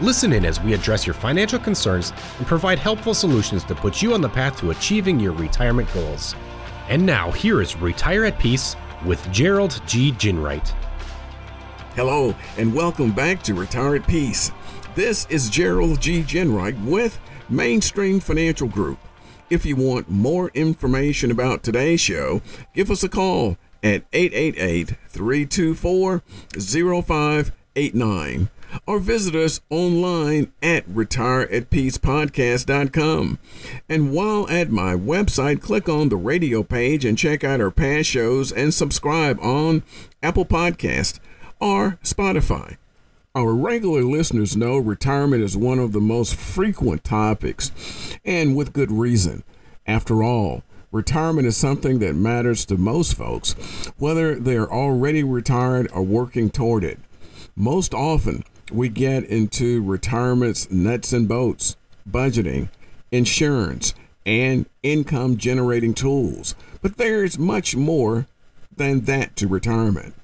Listen in as we address your financial concerns and provide helpful solutions to put you on the path to achieving your retirement goals. And now, here is Retire at Peace with Gerald G. Ginwright. Hello, and welcome back to Retire at Peace. This is Gerald G. Ginwright with Mainstream Financial Group. If you want more information about today's show, give us a call at 888 324 0589 or visit us online at retireatpeacepodcast.com. And while at my website, click on the radio page and check out our past shows and subscribe on Apple Podcast or Spotify. Our regular listeners know retirement is one of the most frequent topics, and with good reason. After all, retirement is something that matters to most folks, whether they're already retired or working toward it. Most often, we get into retirement's nuts and bolts, budgeting, insurance, and income generating tools. But there's much more than that to retirement.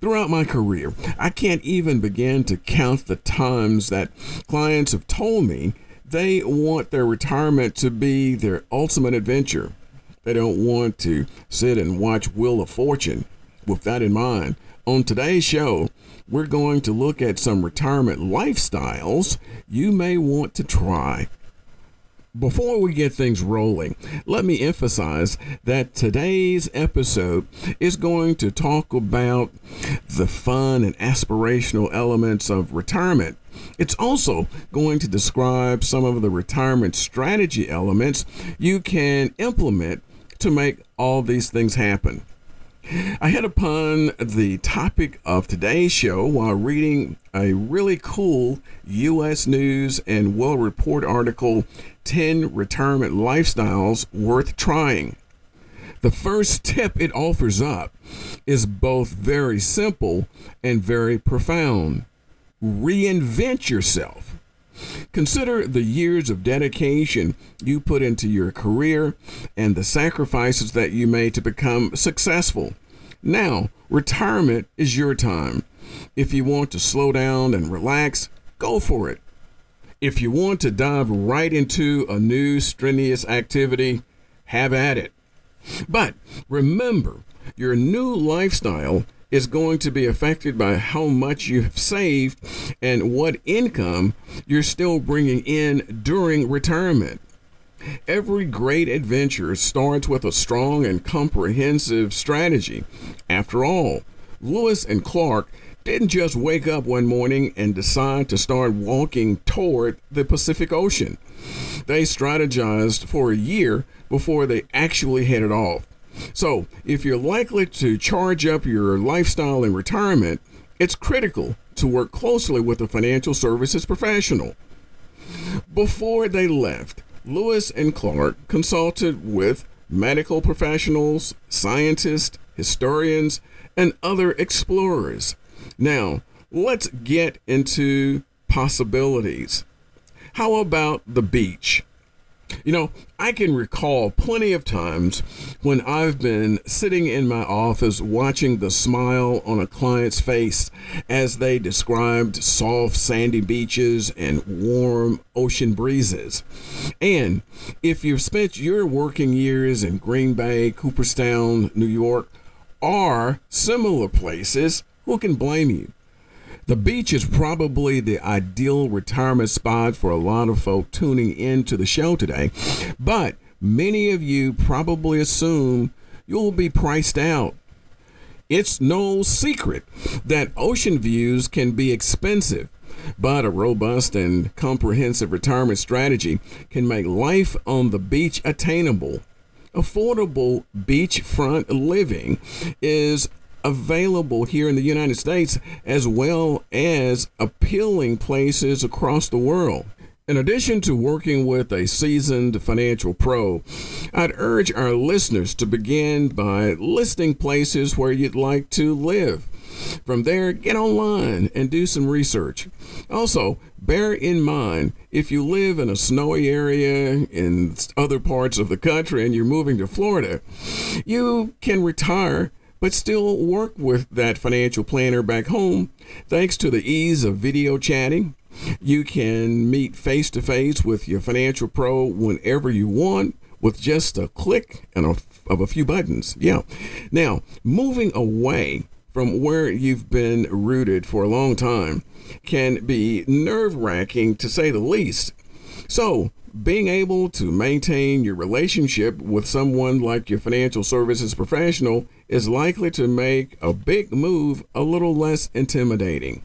Throughout my career, I can't even begin to count the times that clients have told me they want their retirement to be their ultimate adventure. They don't want to sit and watch Wheel of Fortune. With that in mind, on today's show, we're going to look at some retirement lifestyles you may want to try. Before we get things rolling, let me emphasize that today's episode is going to talk about the fun and aspirational elements of retirement. It's also going to describe some of the retirement strategy elements you can implement to make all these things happen. I hit upon the topic of today's show while reading a really cool U.S. News and World Report article 10 Retirement Lifestyles Worth Trying. The first tip it offers up is both very simple and very profound. Reinvent yourself. Consider the years of dedication you put into your career and the sacrifices that you made to become successful. Now, retirement is your time. If you want to slow down and relax, go for it. If you want to dive right into a new strenuous activity, have at it. But remember, your new lifestyle is going to be affected by how much you have saved and what income you're still bringing in during retirement. Every great adventure starts with a strong and comprehensive strategy. After all, Lewis and Clark didn't just wake up one morning and decide to start walking toward the Pacific Ocean. They strategized for a year before they actually headed off. So, if you're likely to charge up your lifestyle in retirement, it's critical to work closely with a financial services professional. Before they left, Lewis and Clark consulted with medical professionals, scientists, historians, and other explorers. Now, let's get into possibilities. How about the beach? You know, I can recall plenty of times when I've been sitting in my office watching the smile on a client's face as they described soft sandy beaches and warm ocean breezes. And if you've spent your working years in Green Bay, Cooperstown, New York, or similar places, who can blame you? The beach is probably the ideal retirement spot for a lot of folk tuning in to the show today, but many of you probably assume you'll be priced out. It's no secret that ocean views can be expensive, but a robust and comprehensive retirement strategy can make life on the beach attainable. Affordable beachfront living is available here in the United States as well as appealing places across the world. In addition to working with a seasoned financial pro, I'd urge our listeners to begin by listing places where you'd like to live. From there, get online and do some research. Also, bear in mind if you live in a snowy area in other parts of the country and you're moving to Florida, you can retire but still work with that financial planner back home thanks to the ease of video chatting. You can meet face to face with your financial pro whenever you want with just a click and a, of a few buttons. Yeah. Now, moving away from where you've been rooted for a long time can be nerve wracking to say the least. So, being able to maintain your relationship with someone like your financial services professional is likely to make a big move a little less intimidating.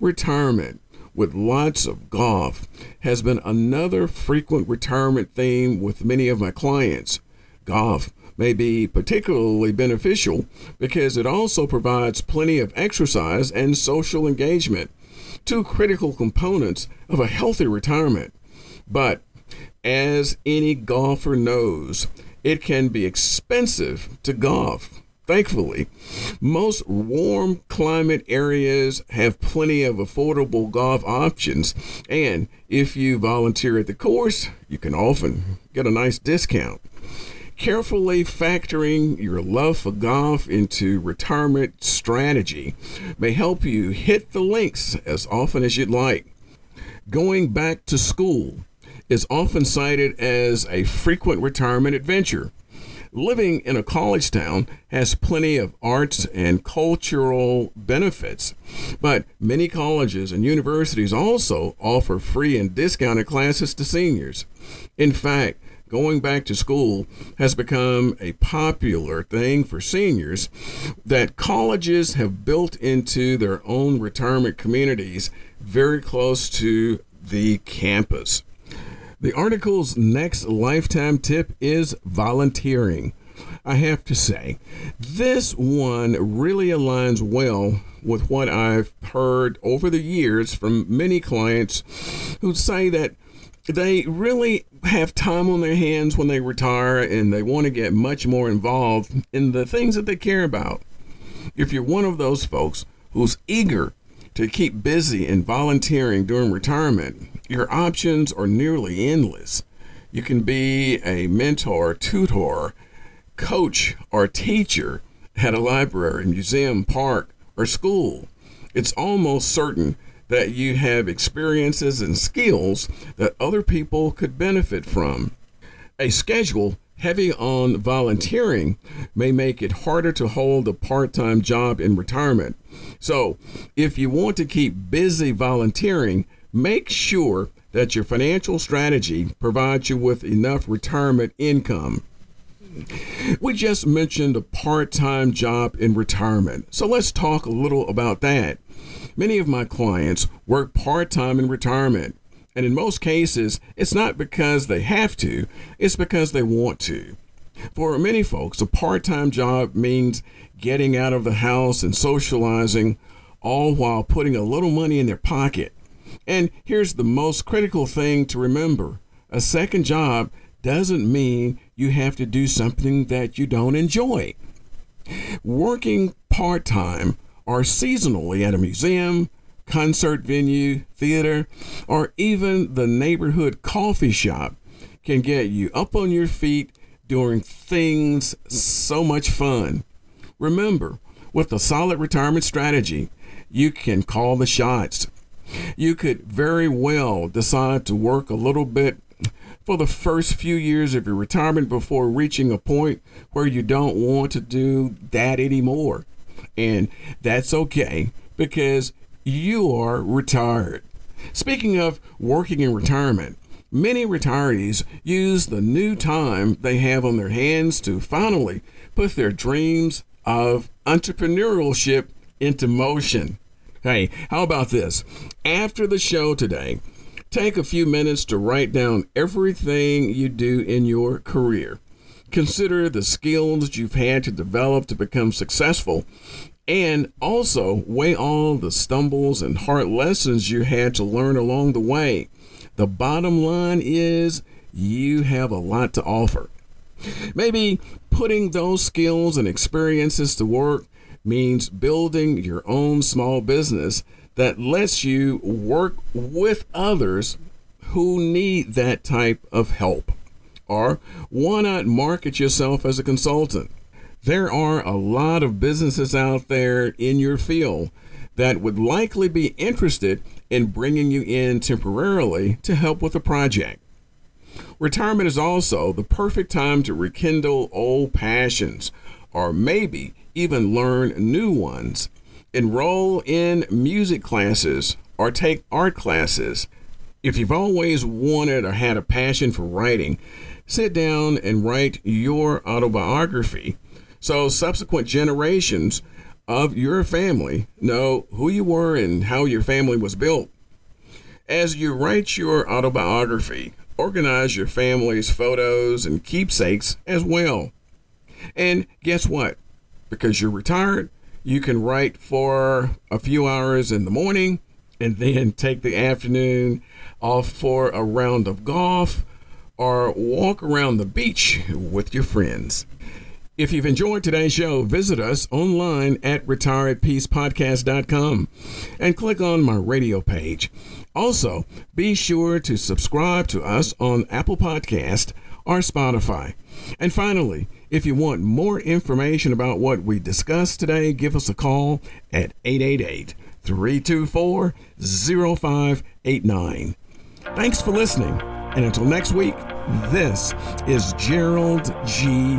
Retirement with lots of golf has been another frequent retirement theme with many of my clients. Golf may be particularly beneficial because it also provides plenty of exercise and social engagement, two critical components of a healthy retirement. But as any golfer knows, it can be expensive to golf. Thankfully, most warm climate areas have plenty of affordable golf options, and if you volunteer at the course, you can often get a nice discount. Carefully factoring your love for golf into retirement strategy may help you hit the links as often as you'd like. Going back to school is often cited as a frequent retirement adventure. Living in a college town has plenty of arts and cultural benefits, but many colleges and universities also offer free and discounted classes to seniors. In fact, going back to school has become a popular thing for seniors that colleges have built into their own retirement communities very close to the campus. The article's next lifetime tip is volunteering. I have to say, this one really aligns well with what I've heard over the years from many clients who say that they really have time on their hands when they retire and they want to get much more involved in the things that they care about. If you're one of those folks who's eager to keep busy and volunteering during retirement, your options are nearly endless. You can be a mentor, tutor, coach, or teacher at a library, museum, park, or school. It's almost certain that you have experiences and skills that other people could benefit from. A schedule heavy on volunteering may make it harder to hold a part time job in retirement. So, if you want to keep busy volunteering, make sure that your financial strategy provides you with enough retirement income. We just mentioned a part time job in retirement, so let's talk a little about that. Many of my clients work part time in retirement. And in most cases, it's not because they have to, it's because they want to. For many folks, a part time job means getting out of the house and socializing, all while putting a little money in their pocket. And here's the most critical thing to remember a second job doesn't mean you have to do something that you don't enjoy. Working part time or seasonally at a museum, concert venue, theater, or even the neighborhood coffee shop can get you up on your feet doing things so much fun. Remember, with a solid retirement strategy, you can call the shots. You could very well decide to work a little bit for the first few years of your retirement before reaching a point where you don't want to do that anymore. And that's okay because you are retired. Speaking of working in retirement, many retirees use the new time they have on their hands to finally put their dreams of entrepreneurship into motion. Hey, how about this? After the show today, take a few minutes to write down everything you do in your career. Consider the skills you've had to develop to become successful and also weigh all the stumbles and hard lessons you had to learn along the way. the bottom line is you have a lot to offer. Maybe putting those skills and experiences to work means building your own small business that lets you work with others who need that type of help. Or why not market yourself as a consultant? There are a lot of businesses out there in your field that would likely be interested in bringing you in temporarily to help with a project. Retirement is also the perfect time to rekindle old passions or maybe even learn new ones. Enroll in music classes or take art classes. If you've always wanted or had a passion for writing, sit down and write your autobiography so subsequent generations of your family know who you were and how your family was built. As you write your autobiography, organize your family's photos and keepsakes as well. And guess what? Because you're retired, you can write for a few hours in the morning and then take the afternoon off for a round of golf or walk around the beach with your friends. If you've enjoyed today's show, visit us online at retireatpeacepodcast.com and click on my radio page. Also, be sure to subscribe to us on Apple Podcast or Spotify. And finally, if you want more information about what we discussed today, give us a call at 888 324 0589. Thanks for listening. And until next week, this is Gerald G.